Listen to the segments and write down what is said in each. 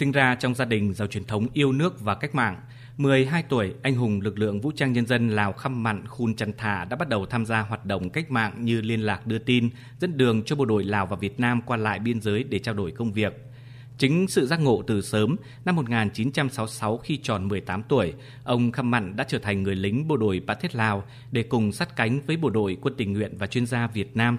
Sinh ra trong gia đình giàu truyền thống yêu nước và cách mạng, 12 tuổi, anh hùng lực lượng vũ trang nhân dân Lào Khăm Mặn Khun Trần Thả đã bắt đầu tham gia hoạt động cách mạng như liên lạc đưa tin, dẫn đường cho bộ đội Lào và Việt Nam qua lại biên giới để trao đổi công việc. Chính sự giác ngộ từ sớm, năm 1966 khi tròn 18 tuổi, ông Khăm Mặn đã trở thành người lính bộ đội Bát Thiết Lào để cùng sát cánh với bộ đội quân tình nguyện và chuyên gia Việt Nam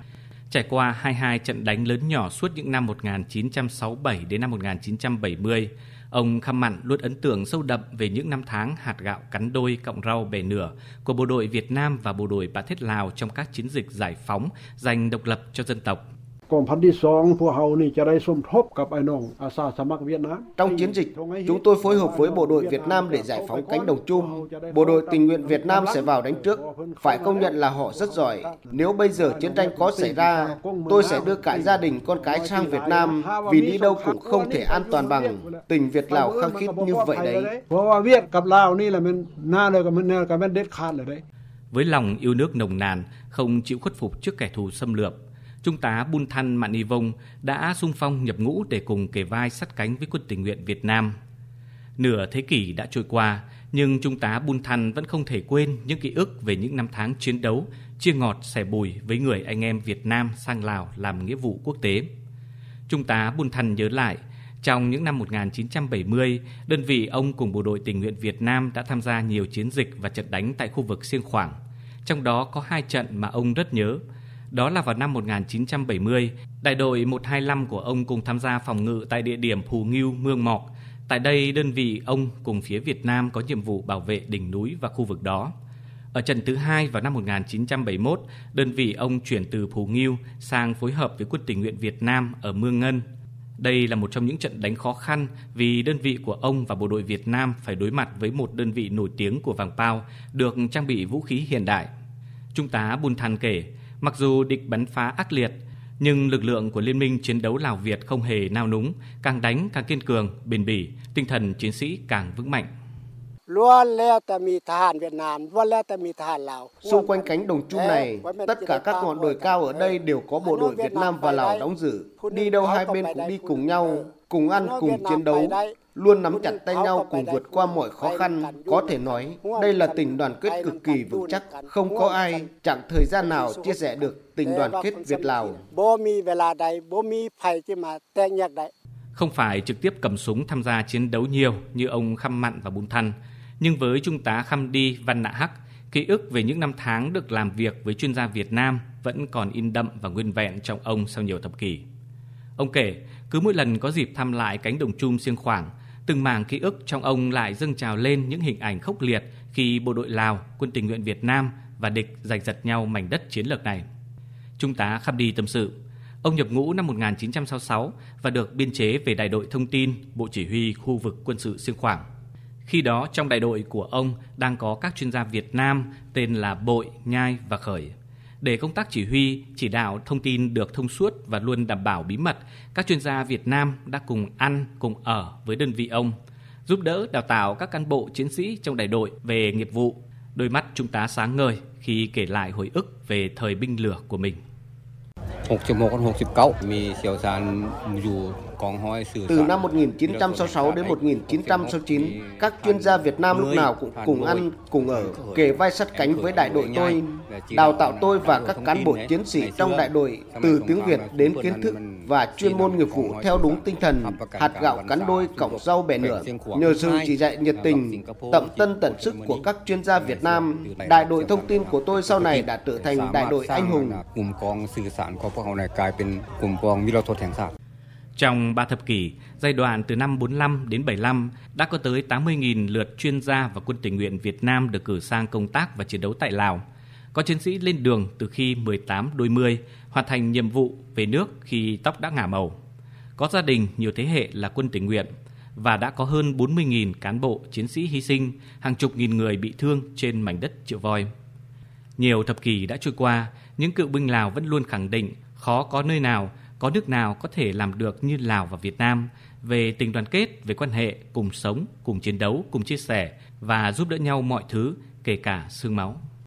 trải qua 22 trận đánh lớn nhỏ suốt những năm 1967 đến năm 1970. Ông Khăm Mặn luôn ấn tượng sâu đậm về những năm tháng hạt gạo cắn đôi cộng rau bẻ nửa của bộ đội Việt Nam và bộ đội Bạ Thiết Lào trong các chiến dịch giải phóng, giành độc lập cho dân tộc. กองพันที่สองพวกเรานี่จะได้สมทบกับไอ้น้องอาสาสมัครเวียดนาม Trong chiến dịch, chúng tôi phối hợp với bộ đội Việt Nam để giải phóng cánh đồng chung. Bộ đội tình nguyện Việt Nam sẽ vào đánh trước. Phải công nhận là họ rất giỏi. Nếu bây giờ chiến tranh có xảy ra, tôi sẽ đưa cả gia đình con cái sang Việt Nam vì đi đâu cũng không thể an toàn bằng. Tình Việt Lào khăng khít như vậy đấy. เพราะว่าเวียดกับลาวนี่แหละมันหน้าเลยกับมันแนวกับมันเด็ดขาดเลยđấy Với lòng yêu nước nồng nàn, không chịu khuất phục trước kẻ thù xâm lược, Trung tá Bun Than Mạn Y Vông đã sung phong nhập ngũ để cùng kề vai sắt cánh với quân tình nguyện Việt Nam. Nửa thế kỷ đã trôi qua, nhưng Trung tá Bun Than vẫn không thể quên những ký ức về những năm tháng chiến đấu, chia ngọt sẻ bùi với người anh em Việt Nam sang Lào làm nghĩa vụ quốc tế. Trung tá Bun Than nhớ lại, trong những năm 1970, đơn vị ông cùng bộ đội tình nguyện Việt Nam đã tham gia nhiều chiến dịch và trận đánh tại khu vực Siêng Khoảng. Trong đó có hai trận mà ông rất nhớ. Đó là vào năm 1970, đại đội 125 của ông cùng tham gia phòng ngự tại địa điểm Phù Ngưu, Mương Mọc. Tại đây, đơn vị ông cùng phía Việt Nam có nhiệm vụ bảo vệ đỉnh núi và khu vực đó. Ở trận thứ hai vào năm 1971, đơn vị ông chuyển từ Phù Ngưu sang phối hợp với quân tình nguyện Việt Nam ở Mương Ngân. Đây là một trong những trận đánh khó khăn vì đơn vị của ông và bộ đội Việt Nam phải đối mặt với một đơn vị nổi tiếng của Vàng Pao được trang bị vũ khí hiện đại. Trung tá Bùn Than kể, Mặc dù địch bắn phá ác liệt, nhưng lực lượng của Liên minh chiến đấu Lào Việt không hề nao núng, càng đánh càng kiên cường, bền bỉ, tinh thần chiến sĩ càng vững mạnh. Xung quanh cánh đồng chung này, tất cả các ngọn đồi cao ở đây đều có bộ đội Việt Nam và Lào đóng giữ. Đi đâu hai bên cũng đi cùng nhau, cùng ăn, cùng chiến đấu, luôn nắm chặt tay nhau cùng vượt qua mọi khó khăn. Có thể nói, đây là tình đoàn kết cực kỳ vững chắc, không có ai chẳng thời gian nào chia sẻ được tình đoàn kết Việt-Lào. Không phải trực tiếp cầm súng tham gia chiến đấu nhiều như ông Khăm Mặn và Bùn Thăn, nhưng với Trung tá Khăm Đi Văn Nạ Hắc, ký ức về những năm tháng được làm việc với chuyên gia Việt Nam vẫn còn in đậm và nguyên vẹn trong ông sau nhiều thập kỷ. Ông kể, cứ mỗi lần có dịp thăm lại cánh đồng chum siêng khoảng, từng mảng ký ức trong ông lại dâng trào lên những hình ảnh khốc liệt khi bộ đội Lào, quân tình nguyện Việt Nam và địch giành giật nhau mảnh đất chiến lược này. Trung tá khâm Đi tâm sự, ông nhập ngũ năm 1966 và được biên chế về đại đội thông tin Bộ Chỉ huy khu vực quân sự siêng khoảng. Khi đó trong đại đội của ông đang có các chuyên gia Việt Nam tên là Bội, Nhai và Khởi. Để công tác chỉ huy, chỉ đạo thông tin được thông suốt và luôn đảm bảo bí mật, các chuyên gia Việt Nam đã cùng ăn, cùng ở với đơn vị ông, giúp đỡ đào tạo các cán bộ chiến sĩ trong đại đội về nghiệp vụ. Đôi mắt trung tá sáng ngời khi kể lại hồi ức về thời binh lửa của mình. 66đến 69มีเสี่ยวชาญอยู่กองห้อยสื่อ Từ năm 1966 đến 1969, các chuyên gia Việt Nam lúc nào cũng cùng ăn, cùng ở, kề vai sát cánh với đại đội tôi, đào tạo tôi và các cán bộ chiến sĩ trong đại đội từ tiếng Việt đến kiến thức và chuyên môn nghiệp vụ theo đúng tinh thần hạt gạo cắn đôi cọng rau bẻ nửa. Nhờ sự chỉ dạy nhiệt tình, tận tân tận sức của các chuyên gia Việt Nam, đại đội thông tin của tôi sau này đã trở thành đại đội anh hùng. กลุ่มกองสื่อสารของพวกเราเนี่ยกลายเป็นกลุ่มกองวิโรธแห่งชาติ Trong 3 thập kỷ, giai đoạn từ năm 45 đến 75, đã có tới 80.000 lượt chuyên gia và quân tình nguyện Việt Nam được cử sang công tác và chiến đấu tại Lào. Có chiến sĩ lên đường từ khi 18 đôi mươi, hoàn thành nhiệm vụ về nước khi tóc đã ngả màu. Có gia đình nhiều thế hệ là quân tình nguyện và đã có hơn 40.000 cán bộ, chiến sĩ hy sinh, hàng chục nghìn người bị thương trên mảnh đất triệu voi. Nhiều thập kỷ đã trôi qua, những cựu binh Lào vẫn luôn khẳng định khó có nơi nào, có nước nào có thể làm được như Lào và Việt Nam về tình đoàn kết, về quan hệ cùng sống, cùng chiến đấu, cùng chia sẻ và giúp đỡ nhau mọi thứ, kể cả xương máu.